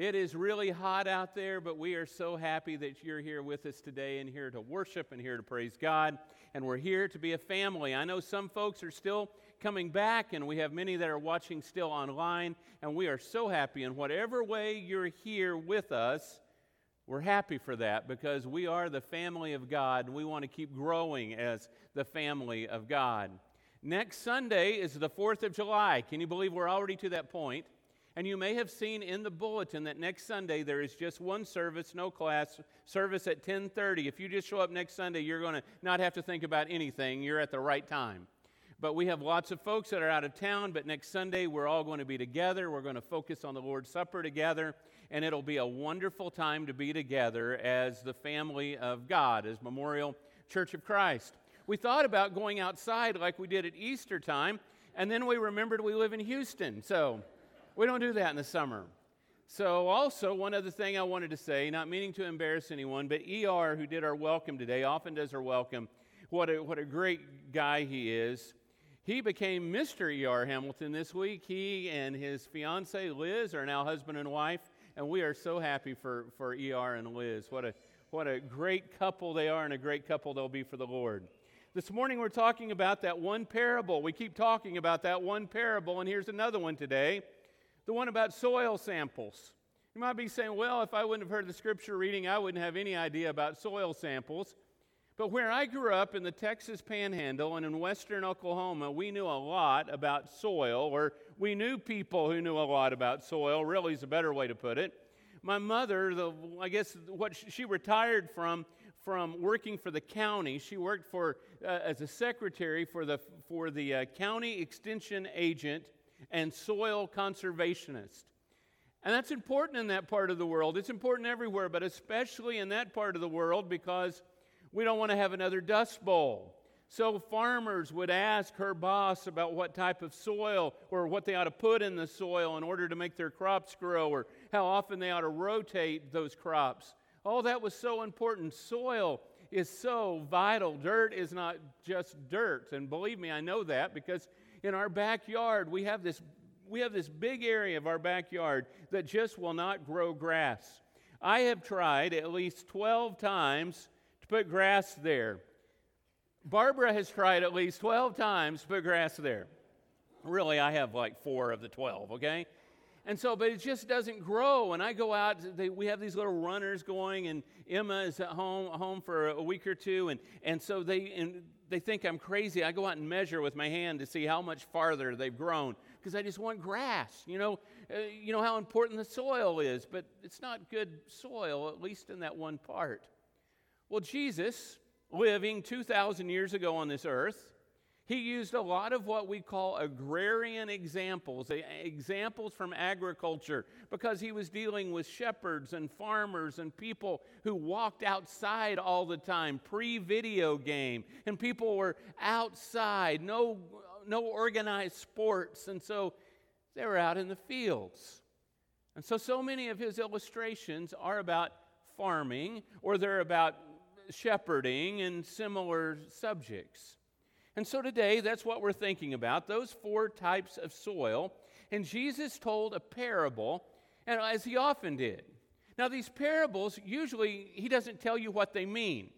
It is really hot out there, but we are so happy that you're here with us today and here to worship and here to praise God. And we're here to be a family. I know some folks are still coming back, and we have many that are watching still online. And we are so happy in whatever way you're here with us. We're happy for that because we are the family of God and we want to keep growing as the family of God. Next Sunday is the 4th of July. Can you believe we're already to that point? And you may have seen in the bulletin that next Sunday there is just one service, no class, service at 10:30. If you just show up next Sunday, you're going to not have to think about anything. You're at the right time. But we have lots of folks that are out of town, but next Sunday we're all going to be together. We're going to focus on the Lord's Supper together, and it'll be a wonderful time to be together as the family of God, as Memorial Church of Christ. We thought about going outside like we did at Easter time, and then we remembered we live in Houston, so we don't do that in the summer. So, also, one other thing I wanted to say, not meaning to embarrass anyone, but ER, who did our welcome today, often does our welcome. What a, what a great guy he is. He became Mr. E.R. Hamilton this week. He and his fiancee, Liz, are now husband and wife, and we are so happy for, for E.R. and Liz. What a, what a great couple they are, and a great couple they'll be for the Lord. This morning we're talking about that one parable. We keep talking about that one parable, and here's another one today the one about soil samples. You might be saying, well, if I wouldn't have heard the scripture reading, I wouldn't have any idea about soil samples. But where I grew up in the Texas panhandle and in western Oklahoma, we knew a lot about soil, or we knew people who knew a lot about soil, really is a better way to put it. My mother, the, I guess what she retired from from working for the county. She worked for uh, as a secretary for the for the uh, county extension agent and soil conservationist. And that's important in that part of the world. It's important everywhere, but especially in that part of the world because we don't want to have another dust bowl. So farmers would ask her boss about what type of soil or what they ought to put in the soil in order to make their crops grow or how often they ought to rotate those crops. All that was so important. Soil is so vital. Dirt is not just dirt. And believe me, I know that because in our backyard we have this we have this big area of our backyard that just will not grow grass. I have tried at least 12 times to put grass there. Barbara has tried at least 12 times to put grass there. Really, I have like four of the 12, okay? And so, but it just doesn't grow. And I go out, they, we have these little runners going, and Emma is at home, home for a week or two. And, and so they, and they think I'm crazy. I go out and measure with my hand to see how much farther they've grown because I just want grass. You know, uh, you know how important the soil is, but it's not good soil, at least in that one part. Well, Jesus, living 2,000 years ago on this earth, he used a lot of what we call agrarian examples, examples from agriculture, because he was dealing with shepherds and farmers and people who walked outside all the time, pre video game. And people were outside, no, no organized sports. And so they were out in the fields. And so, so many of his illustrations are about farming or they're about shepherding and similar subjects. And so today, that's what we're thinking about those four types of soil. And Jesus told a parable, and as he often did. Now, these parables, usually, he doesn't tell you what they mean.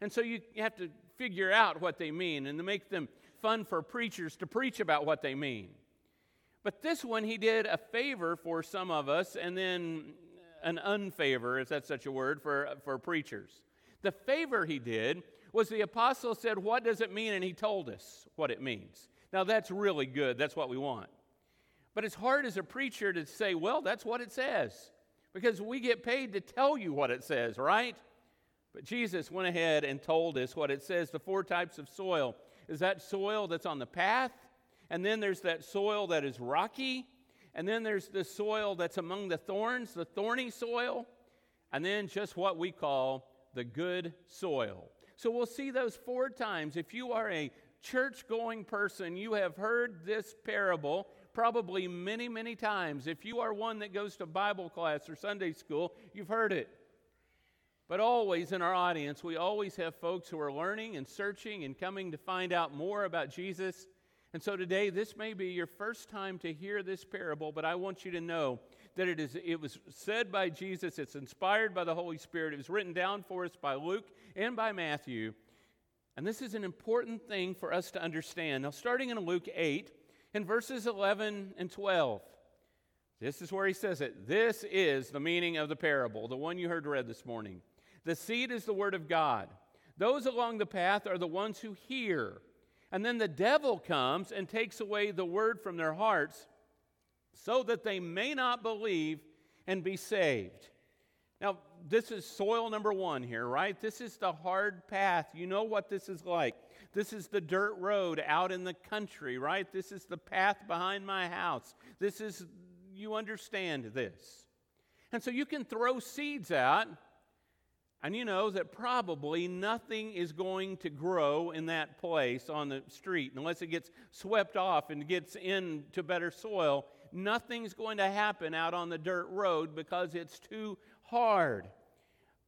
And so you have to figure out what they mean and to make them fun for preachers to preach about what they mean. But this one, he did a favor for some of us and then an unfavor, if that's such a word, for, for preachers. The favor he did was the apostle said, What does it mean? And he told us what it means. Now, that's really good. That's what we want. But it's hard as a preacher to say, Well, that's what it says. Because we get paid to tell you what it says, right? But Jesus went ahead and told us what it says. The four types of soil is that soil that's on the path, and then there's that soil that is rocky, and then there's the soil that's among the thorns, the thorny soil, and then just what we call the good soil. So we'll see those four times. If you are a church going person, you have heard this parable probably many, many times. If you are one that goes to Bible class or Sunday school, you've heard it. But always in our audience, we always have folks who are learning and searching and coming to find out more about Jesus. And so today, this may be your first time to hear this parable, but I want you to know that it, is, it was said by Jesus, it's inspired by the Holy Spirit, it was written down for us by Luke and by Matthew. And this is an important thing for us to understand. Now, starting in Luke 8, in verses 11 and 12, this is where he says it. This is the meaning of the parable, the one you heard read this morning. The seed is the word of God. Those along the path are the ones who hear. And then the devil comes and takes away the word from their hearts so that they may not believe and be saved. Now, this is soil number one here, right? This is the hard path. You know what this is like. This is the dirt road out in the country, right? This is the path behind my house. This is, you understand this. And so you can throw seeds out, and you know that probably nothing is going to grow in that place on the street unless it gets swept off and gets into better soil. Nothing's going to happen out on the dirt road because it's too hard.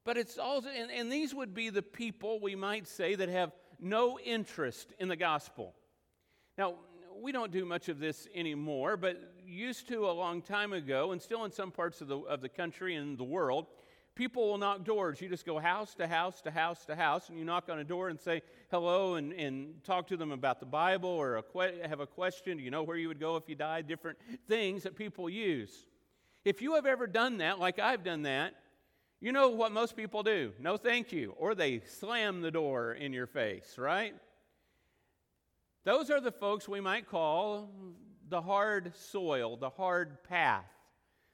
But it's also, and, and these would be the people, we might say, that have no interest in the gospel. Now, we don't do much of this anymore, but used to a long time ago, and still in some parts of the, of the country and the world, people will knock doors. You just go house to house to house to house, and you knock on a door and say hello and, and talk to them about the Bible or a que- have a question. Do you know where you would go if you died? Different things that people use. If you have ever done that, like I've done that, you know what most people do no thank you, or they slam the door in your face, right? Those are the folks we might call the hard soil, the hard path.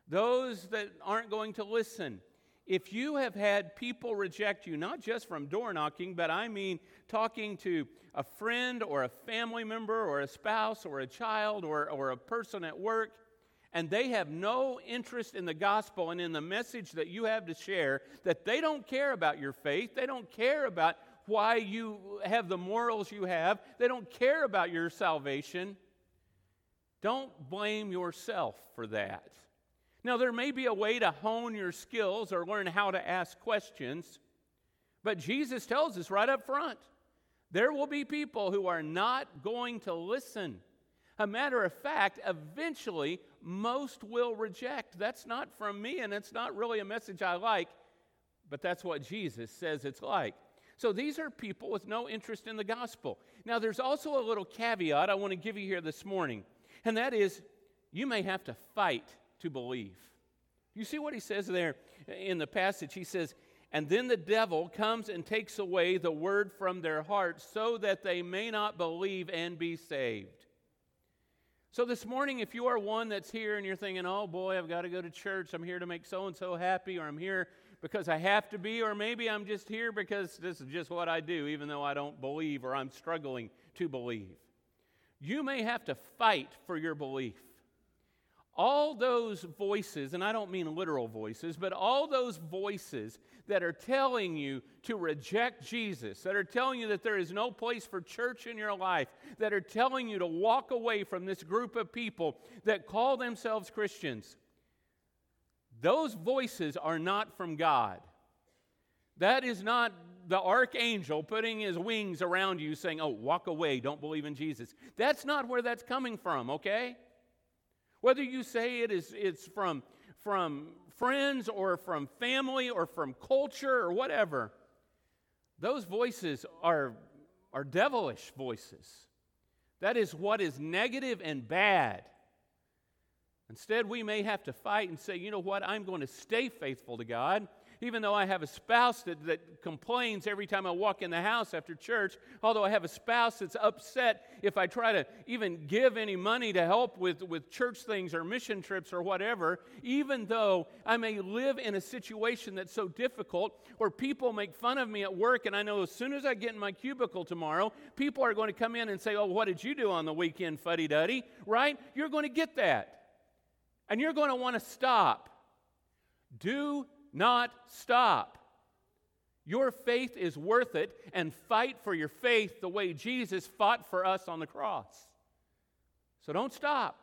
Those that aren't going to listen. If you have had people reject you, not just from door knocking, but I mean talking to a friend or a family member or a spouse or a child or, or a person at work, and they have no interest in the gospel and in the message that you have to share, that they don't care about your faith, they don't care about why you have the morals you have, they don't care about your salvation, don't blame yourself for that. Now, there may be a way to hone your skills or learn how to ask questions, but Jesus tells us right up front there will be people who are not going to listen. A matter of fact, eventually, most will reject. That's not from me, and it's not really a message I like, but that's what Jesus says it's like. So these are people with no interest in the gospel. Now, there's also a little caveat I want to give you here this morning, and that is you may have to fight to believe. You see what he says there in the passage? He says, And then the devil comes and takes away the word from their hearts so that they may not believe and be saved. So, this morning, if you are one that's here and you're thinking, oh boy, I've got to go to church, I'm here to make so and so happy, or I'm here because I have to be, or maybe I'm just here because this is just what I do, even though I don't believe or I'm struggling to believe. You may have to fight for your belief all those voices, and I don't mean literal voices, but all those voices that are telling you to reject Jesus, that are telling you that there is no place for church in your life, that are telling you to walk away from this group of people that call themselves Christians, those voices are not from God. That is not the archangel putting his wings around you saying, Oh, walk away, don't believe in Jesus. That's not where that's coming from, okay? Whether you say it is it's from, from friends or from family or from culture or whatever, those voices are, are devilish voices. That is what is negative and bad. Instead, we may have to fight and say, you know what, I'm going to stay faithful to God even though I have a spouse that, that complains every time I walk in the house after church, although I have a spouse that's upset if I try to even give any money to help with, with church things or mission trips or whatever, even though I may live in a situation that's so difficult or people make fun of me at work, and I know as soon as I get in my cubicle tomorrow, people are going to come in and say, Oh, what did you do on the weekend, fuddy duddy? Right? You're going to get that. And you're going to want to stop. Do not stop. Your faith is worth it, and fight for your faith the way Jesus fought for us on the cross. So don't stop.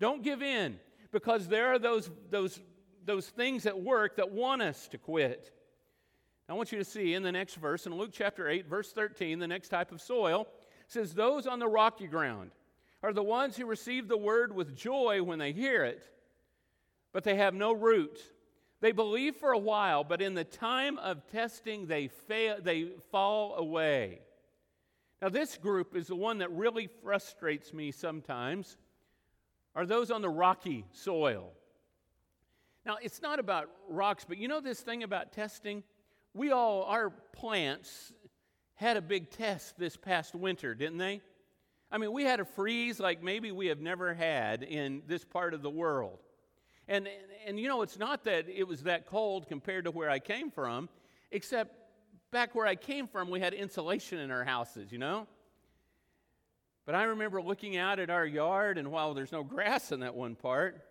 Don't give in, because there are those, those, those things at work that want us to quit. I want you to see in the next verse, in Luke chapter 8, verse 13, the next type of soil says, Those on the rocky ground are the ones who receive the word with joy when they hear it but they have no root. They believe for a while, but in the time of testing, they, fail, they fall away. Now, this group is the one that really frustrates me sometimes, are those on the rocky soil. Now, it's not about rocks, but you know this thing about testing? We all, our plants had a big test this past winter, didn't they? I mean, we had a freeze like maybe we have never had in this part of the world. And, and you know, it's not that it was that cold compared to where I came from, except back where I came from, we had insulation in our houses, you know? But I remember looking out at our yard, and while there's no grass in that one part,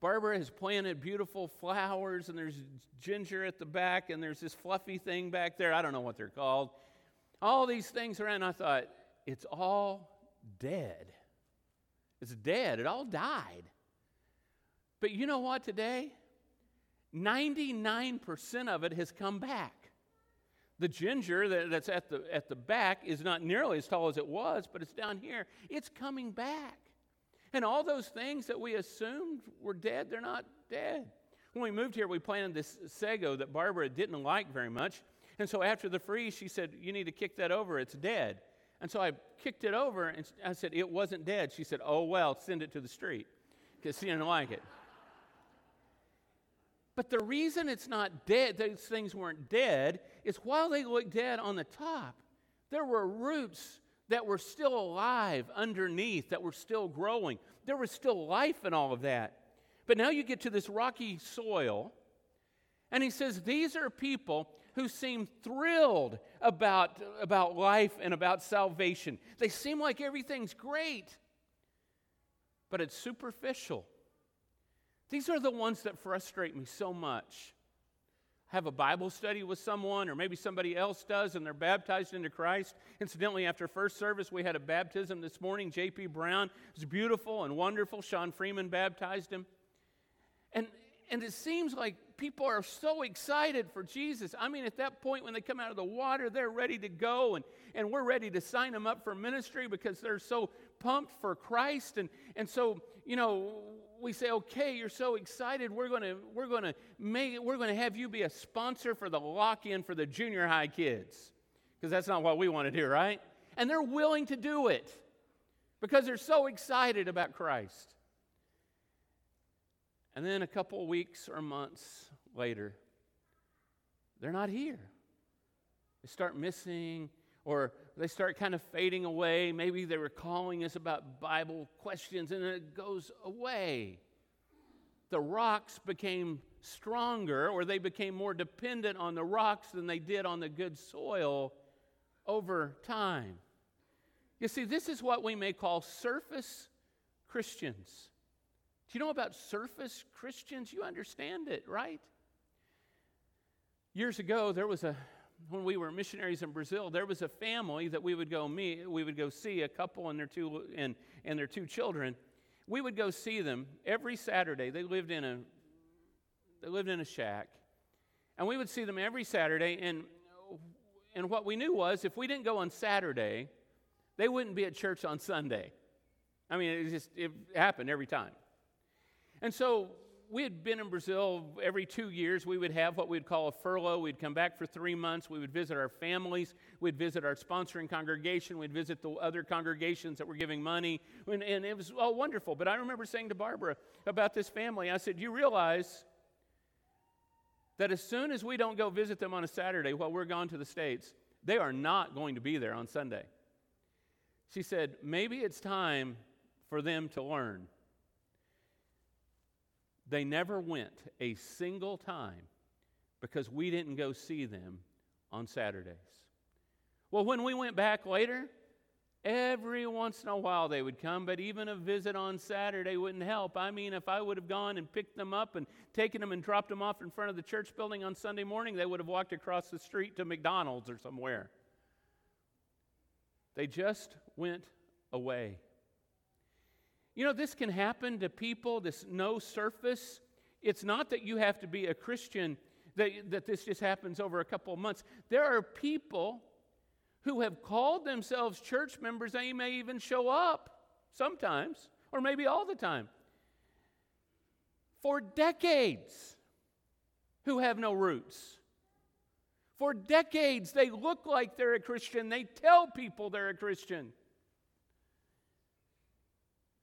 Barbara has planted beautiful flowers, and there's ginger at the back, and there's this fluffy thing back there. I don't know what they're called. All these things around. I thought, it's all dead. It's dead. It all died. But you know what today? 99% of it has come back. The ginger that's at the, at the back is not nearly as tall as it was, but it's down here. It's coming back. And all those things that we assumed were dead, they're not dead. When we moved here, we planted this sago that Barbara didn't like very much. And so after the freeze, she said, You need to kick that over. It's dead. And so I kicked it over and I said, It wasn't dead. She said, Oh, well, send it to the street because she didn't like it. But the reason it's not dead, those things weren't dead, is while they looked dead on the top, there were roots that were still alive underneath, that were still growing. There was still life in all of that. But now you get to this rocky soil, and he says, These are people who seem thrilled about, about life and about salvation. They seem like everything's great, but it's superficial. These are the ones that frustrate me so much. I Have a Bible study with someone, or maybe somebody else does, and they're baptized into Christ. Incidentally, after first service, we had a baptism this morning. J.P. Brown was beautiful and wonderful. Sean Freeman baptized him. And, and it seems like people are so excited for Jesus. I mean, at that point, when they come out of the water, they're ready to go, and, and we're ready to sign them up for ministry because they're so pumped for Christ. And, and so, you know, we say, okay, you're so excited, we're going to we're going to make we're going to have you be a sponsor for the lock-in for the junior high kids, because that's not what we want to do, right? And they're willing to do it because they're so excited about Christ. And then a couple weeks or months later, they're not here. They start missing or they start kind of fading away. Maybe they were calling us about Bible questions and it goes away. The rocks became stronger or they became more dependent on the rocks than they did on the good soil over time. You see, this is what we may call surface Christians. Do you know about surface Christians? You understand it, right? Years ago, there was a when we were missionaries in Brazil, there was a family that we would go meet, we would go see a couple and their two and, and their two children. We would go see them every Saturday. They lived in a they lived in a shack. And we would see them every Saturday and and what we knew was if we didn't go on Saturday, they wouldn't be at church on Sunday. I mean, it just it happened every time. And so we had been in Brazil every two years. We would have what we'd call a furlough. We'd come back for three months. We would visit our families. We'd visit our sponsoring congregation. We'd visit the other congregations that were giving money. And, and it was all wonderful. But I remember saying to Barbara about this family, I said, You realize that as soon as we don't go visit them on a Saturday while we're gone to the States, they are not going to be there on Sunday. She said, Maybe it's time for them to learn they never went a single time because we didn't go see them on Saturdays. Well, when we went back later, every once in a while they would come, but even a visit on Saturday wouldn't help. I mean, if I would have gone and picked them up and taken them and dropped them off in front of the church building on Sunday morning, they would have walked across the street to McDonald's or somewhere. They just went away. You know, this can happen to people, this no surface. It's not that you have to be a Christian that, that this just happens over a couple of months. There are people who have called themselves church members, they may even show up sometimes, or maybe all the time. for decades who have no roots. For decades, they look like they're a Christian. They tell people they're a Christian.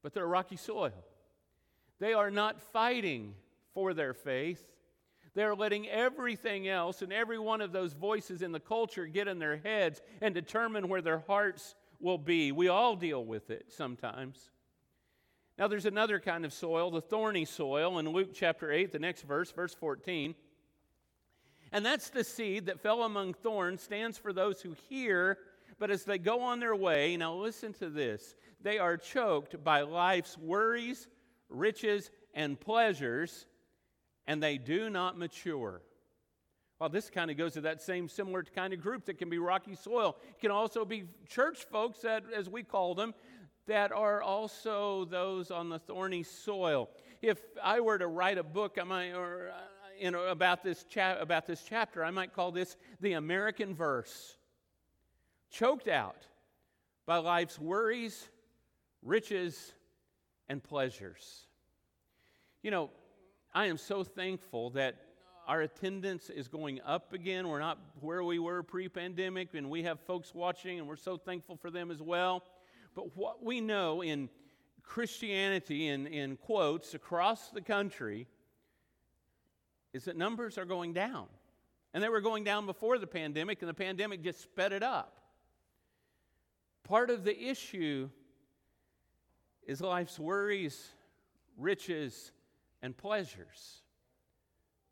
But they're rocky soil. They are not fighting for their faith. They're letting everything else and every one of those voices in the culture get in their heads and determine where their hearts will be. We all deal with it sometimes. Now, there's another kind of soil, the thorny soil, in Luke chapter 8, the next verse, verse 14. And that's the seed that fell among thorns, stands for those who hear, but as they go on their way, now listen to this, they are choked by life's worries, riches, and pleasures, and they do not mature. Well, this kind of goes to that same similar kind of group that can be rocky soil. It can also be church folks, that, as we call them, that are also those on the thorny soil. If I were to write a book, I might, or uh, know, about this, cha- about this chapter. I might call this the American verse. Choked out by life's worries, riches, and pleasures. You know, I am so thankful that our attendance is going up again. We're not where we were pre pandemic, and we have folks watching, and we're so thankful for them as well. But what we know in Christianity, in, in quotes, across the country, is that numbers are going down. And they were going down before the pandemic, and the pandemic just sped it up. Part of the issue is life's worries, riches, and pleasures.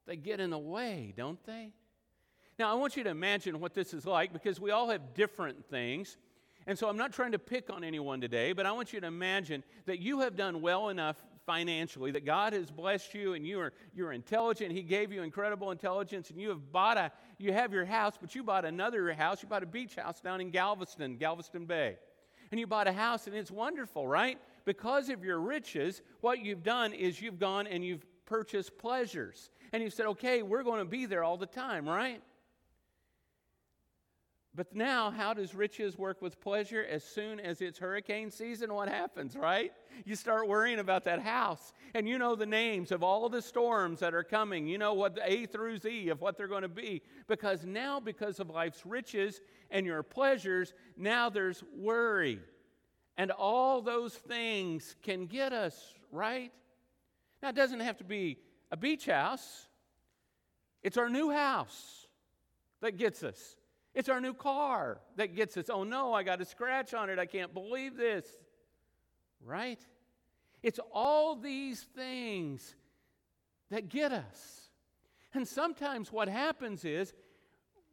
They get in the way, don't they? Now, I want you to imagine what this is like because we all have different things. And so I'm not trying to pick on anyone today, but I want you to imagine that you have done well enough financially, that God has blessed you and you are you're intelligent. He gave you incredible intelligence, and you have bought a you have your house, but you bought another house. You bought a beach house down in Galveston, Galveston Bay. And you bought a house, and it's wonderful, right? Because of your riches, what you've done is you've gone and you've purchased pleasures. And you've said, okay, we're going to be there all the time, right? But now, how does riches work with pleasure? As soon as it's hurricane season, what happens, right? You start worrying about that house. And you know the names of all the storms that are coming. You know what the A through Z of what they're going to be. Because now, because of life's riches and your pleasures, now there's worry. And all those things can get us, right? Now, it doesn't have to be a beach house, it's our new house that gets us. It's our new car that gets us, oh no, I got a scratch on it. I can't believe this. Right? It's all these things that get us. And sometimes what happens is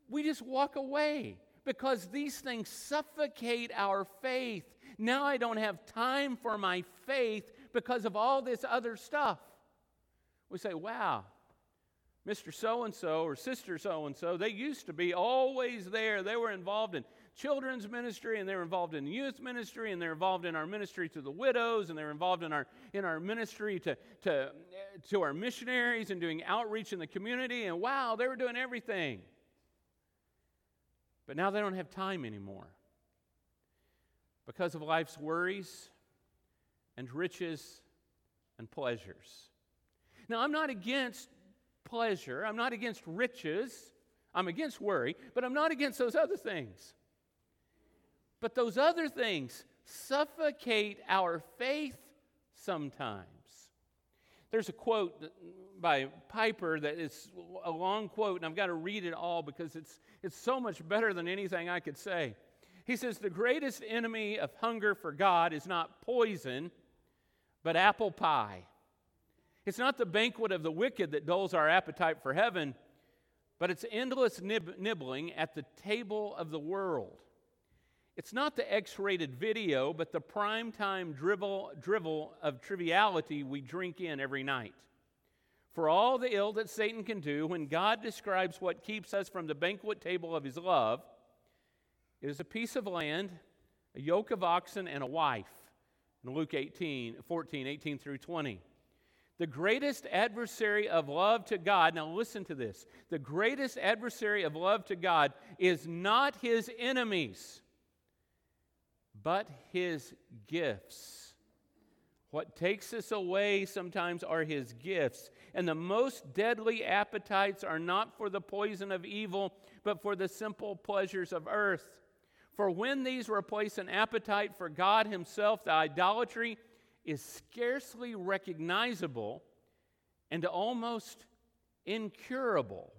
we just walk away because these things suffocate our faith. Now I don't have time for my faith because of all this other stuff. We say, wow, Mr. So and so or Sister so and so, they used to be always there. They were involved in children's ministry and they were involved in youth ministry and they're involved in our ministry to the widows and they're involved in our in our ministry to to to our missionaries and doing outreach in the community and wow they were doing everything but now they don't have time anymore because of life's worries and riches and pleasures now i'm not against pleasure. I'm not against riches. I'm against worry, but I'm not against those other things. But those other things suffocate our faith sometimes. There's a quote by Piper that is a long quote, and I've got to read it all because it's, it's so much better than anything I could say. He says, The greatest enemy of hunger for God is not poison, but apple pie. It's not the banquet of the wicked that dulls our appetite for heaven, but it's endless nib- nibbling at the table of the world. It's not the X rated video, but the prime time drivel, drivel of triviality we drink in every night. For all the ill that Satan can do, when God describes what keeps us from the banquet table of his love, it is a piece of land, a yoke of oxen, and a wife. In Luke 18, 14, 18 through 20. The greatest adversary of love to God, now listen to this. The greatest adversary of love to God is not his enemies, but his gifts, What takes us away sometimes are his gifts. And the most deadly appetites are not for the poison of evil, but for the simple pleasures of earth. For when these replace an appetite for God himself, the idolatry is scarcely recognizable and almost incurable.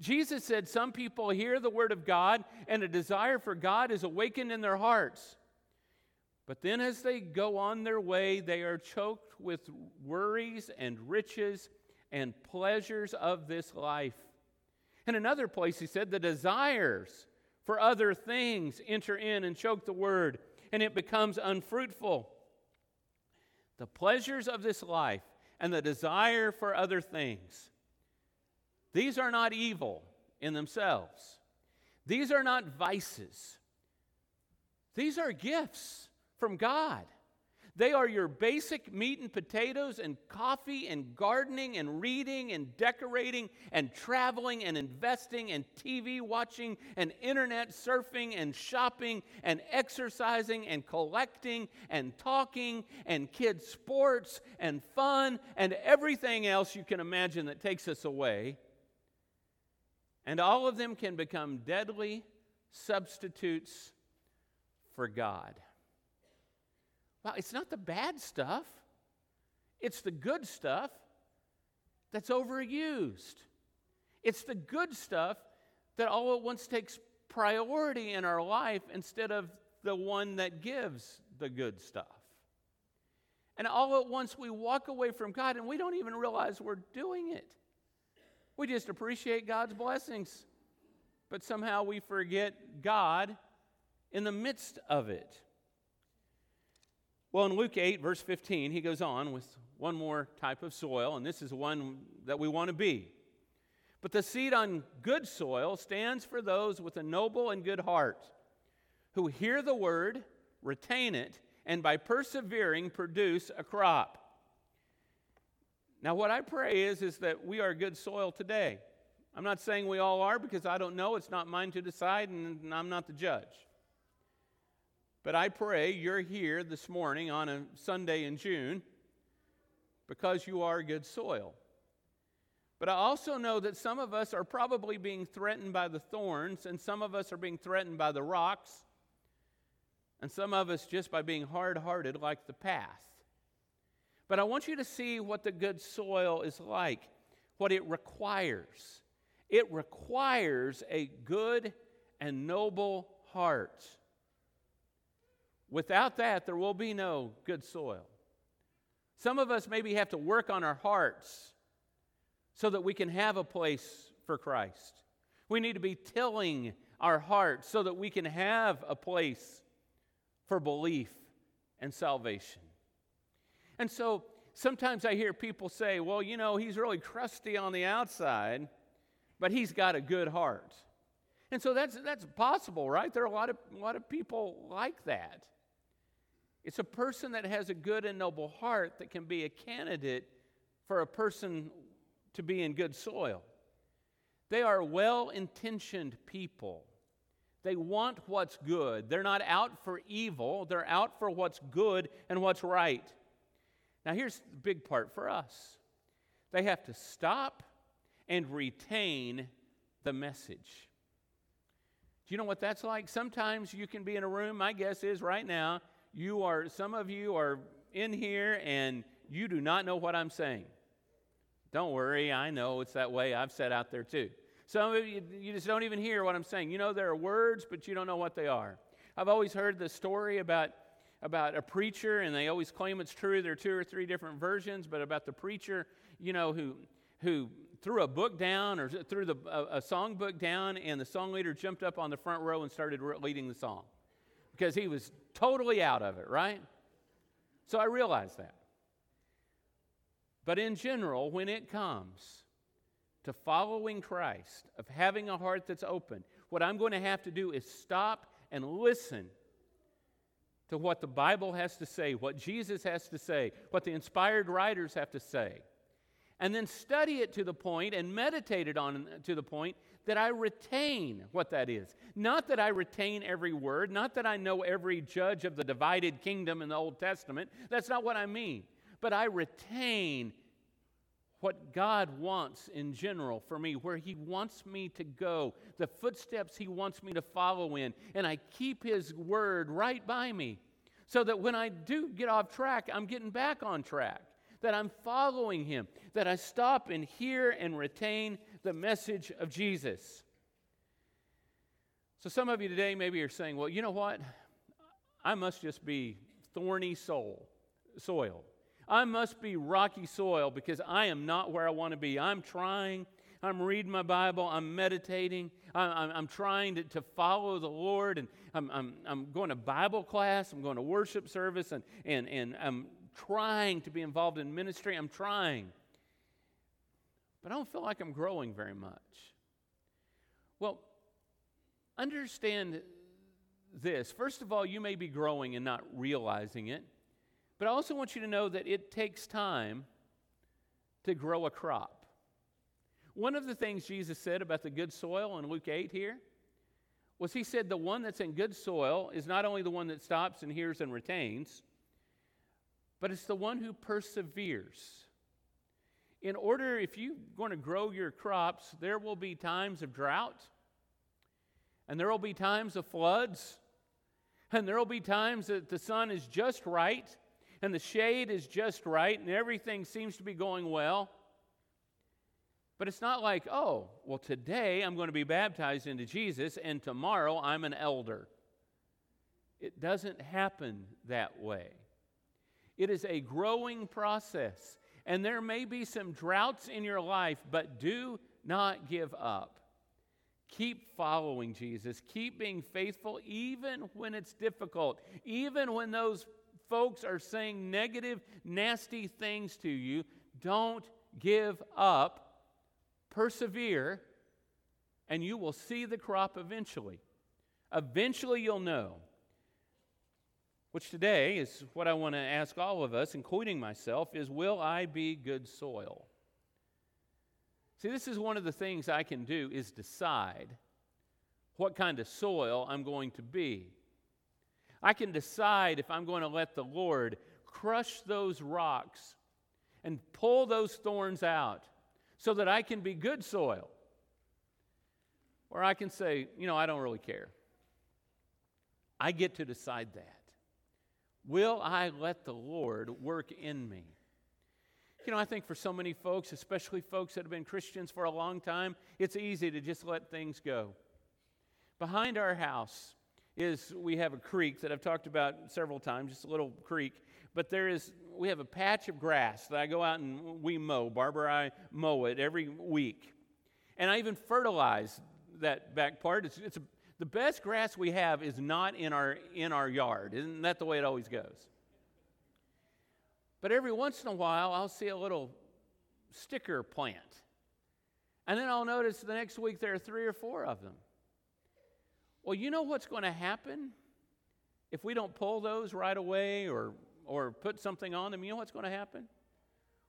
Jesus said some people hear the word of God and a desire for God is awakened in their hearts. But then, as they go on their way, they are choked with worries and riches and pleasures of this life. In another place, he said, the desires for other things enter in and choke the word, and it becomes unfruitful. The pleasures of this life and the desire for other things, these are not evil in themselves. These are not vices. These are gifts from God. They are your basic meat and potatoes and coffee and gardening and reading and decorating and traveling and investing and TV watching and internet surfing and shopping and exercising and collecting and talking and kids' sports and fun and everything else you can imagine that takes us away. And all of them can become deadly substitutes for God. It's not the bad stuff, it's the good stuff that's overused. It's the good stuff that all at once takes priority in our life instead of the one that gives the good stuff. And all at once we walk away from God and we don't even realize we're doing it. We just appreciate God's blessings, but somehow we forget God in the midst of it. Well, in Luke 8, verse 15, he goes on with one more type of soil, and this is one that we want to be. But the seed on good soil stands for those with a noble and good heart, who hear the word, retain it, and by persevering produce a crop. Now, what I pray is, is that we are good soil today. I'm not saying we all are because I don't know. It's not mine to decide, and I'm not the judge. But I pray you're here this morning on a Sunday in June because you are good soil. But I also know that some of us are probably being threatened by the thorns, and some of us are being threatened by the rocks, and some of us just by being hard hearted like the path. But I want you to see what the good soil is like, what it requires. It requires a good and noble heart. Without that, there will be no good soil. Some of us maybe have to work on our hearts so that we can have a place for Christ. We need to be tilling our hearts so that we can have a place for belief and salvation. And so sometimes I hear people say, well, you know, he's really crusty on the outside, but he's got a good heart. And so that's, that's possible, right? There are a lot of, a lot of people like that. It's a person that has a good and noble heart that can be a candidate for a person to be in good soil. They are well intentioned people. They want what's good. They're not out for evil, they're out for what's good and what's right. Now, here's the big part for us they have to stop and retain the message. Do you know what that's like? Sometimes you can be in a room, my guess is right now, you are, some of you are in here and you do not know what I'm saying. Don't worry, I know it's that way. I've sat out there too. Some of you, you just don't even hear what I'm saying. You know there are words, but you don't know what they are. I've always heard the story about, about a preacher, and they always claim it's true. There are two or three different versions, but about the preacher, you know, who, who threw a book down or threw the, a, a song book down, and the song leader jumped up on the front row and started leading the song because he was totally out of it, right? So I realize that. But in general, when it comes to following Christ, of having a heart that's open, what I'm going to have to do is stop and listen to what the Bible has to say, what Jesus has to say, what the inspired writers have to say. And then study it to the point and meditate it on to the point that I retain what that is. Not that I retain every word, not that I know every judge of the divided kingdom in the Old Testament. That's not what I mean. But I retain what God wants in general for me, where He wants me to go, the footsteps He wants me to follow in, and I keep His word right by me so that when I do get off track, I'm getting back on track, that I'm following Him, that I stop and hear and retain the message of Jesus. So, some of you today maybe are saying, well, you know what? I must just be thorny soul, soil. I must be rocky soil because I am not where I want to be. I'm trying. I'm reading my Bible. I'm meditating. I'm, I'm, trying to, to, follow the Lord. And I'm, I'm, I'm going to Bible class. I'm going to worship service. And, and, and I'm trying to be involved in ministry. I'm trying. But I don't feel like I'm growing very much. Well, understand this. First of all, you may be growing and not realizing it. But I also want you to know that it takes time to grow a crop. One of the things Jesus said about the good soil in Luke 8 here was he said the one that's in good soil is not only the one that stops and hears and retains, but it's the one who perseveres. In order, if you're going to grow your crops, there will be times of drought, and there will be times of floods, and there will be times that the sun is just right, and the shade is just right and everything seems to be going well. But it's not like, oh, well, today I'm going to be baptized into Jesus and tomorrow I'm an elder. It doesn't happen that way. It is a growing process. And there may be some droughts in your life, but do not give up. Keep following Jesus. Keep being faithful even when it's difficult, even when those folks are saying negative, nasty things to you, don't give up. Persevere, and you will see the crop eventually. Eventually, you'll know. Which today is what I want to ask all of us, including myself, is will I be good soil? See, this is one of the things I can do is decide what kind of soil I'm going to be. I can decide if I'm going to let the Lord crush those rocks and pull those thorns out so that I can be good soil. Or I can say, you know, I don't really care. I get to decide that. Will I let the Lord work in me? You know, I think for so many folks, especially folks that have been Christians for a long time, it's easy to just let things go. Behind our house, is we have a creek that I've talked about several times, just a little creek. But there is, we have a patch of grass that I go out and we mow. Barbara I mow it every week. And I even fertilize that back part. It's, it's a, the best grass we have is not in our, in our yard. Isn't that the way it always goes? But every once in a while, I'll see a little sticker plant. And then I'll notice the next week there are three or four of them. Well, you know what's going to happen if we don't pull those right away or, or put something on them? You know what's going to happen?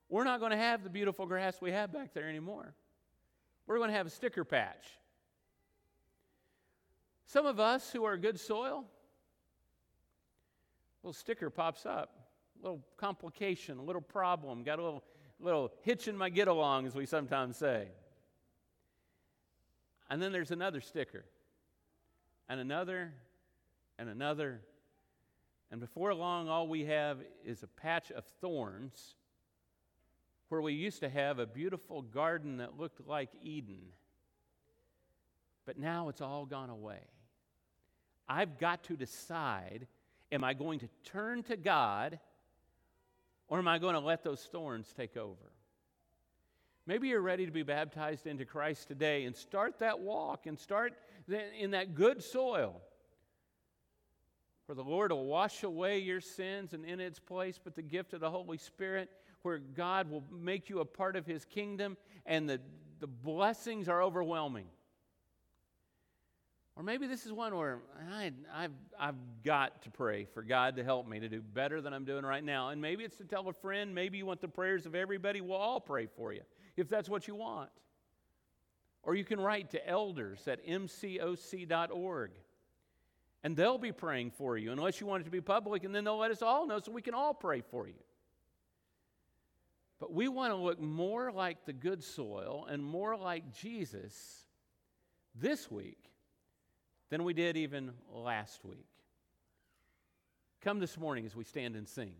We're not going to have the beautiful grass we have back there anymore. We're going to have a sticker patch. Some of us who are good soil, a little sticker pops up, a little complication, a little problem, got a little, little hitch in my get along, as we sometimes say. And then there's another sticker and another and another. And before long, all we have is a patch of thorns where we used to have a beautiful garden that looked like Eden. But now it's all gone away. I've got to decide am I going to turn to God or am I going to let those thorns take over? Maybe you're ready to be baptized into Christ today and start that walk and start in that good soil where the Lord will wash away your sins and in its place put the gift of the Holy Spirit, where God will make you a part of His kingdom and the, the blessings are overwhelming. Or maybe this is one where I, have I've got to pray for God to help me to do better than I'm doing right now. And maybe it's to tell a friend, maybe you want the prayers of everybody. We'll all pray for you if that's what you want. Or you can write to elders at mcoc.org and they'll be praying for you unless you want it to be public, and then they'll let us all know so we can all pray for you. But we want to look more like the good soil and more like Jesus this week than we did even last week. Come this morning as we stand and sing.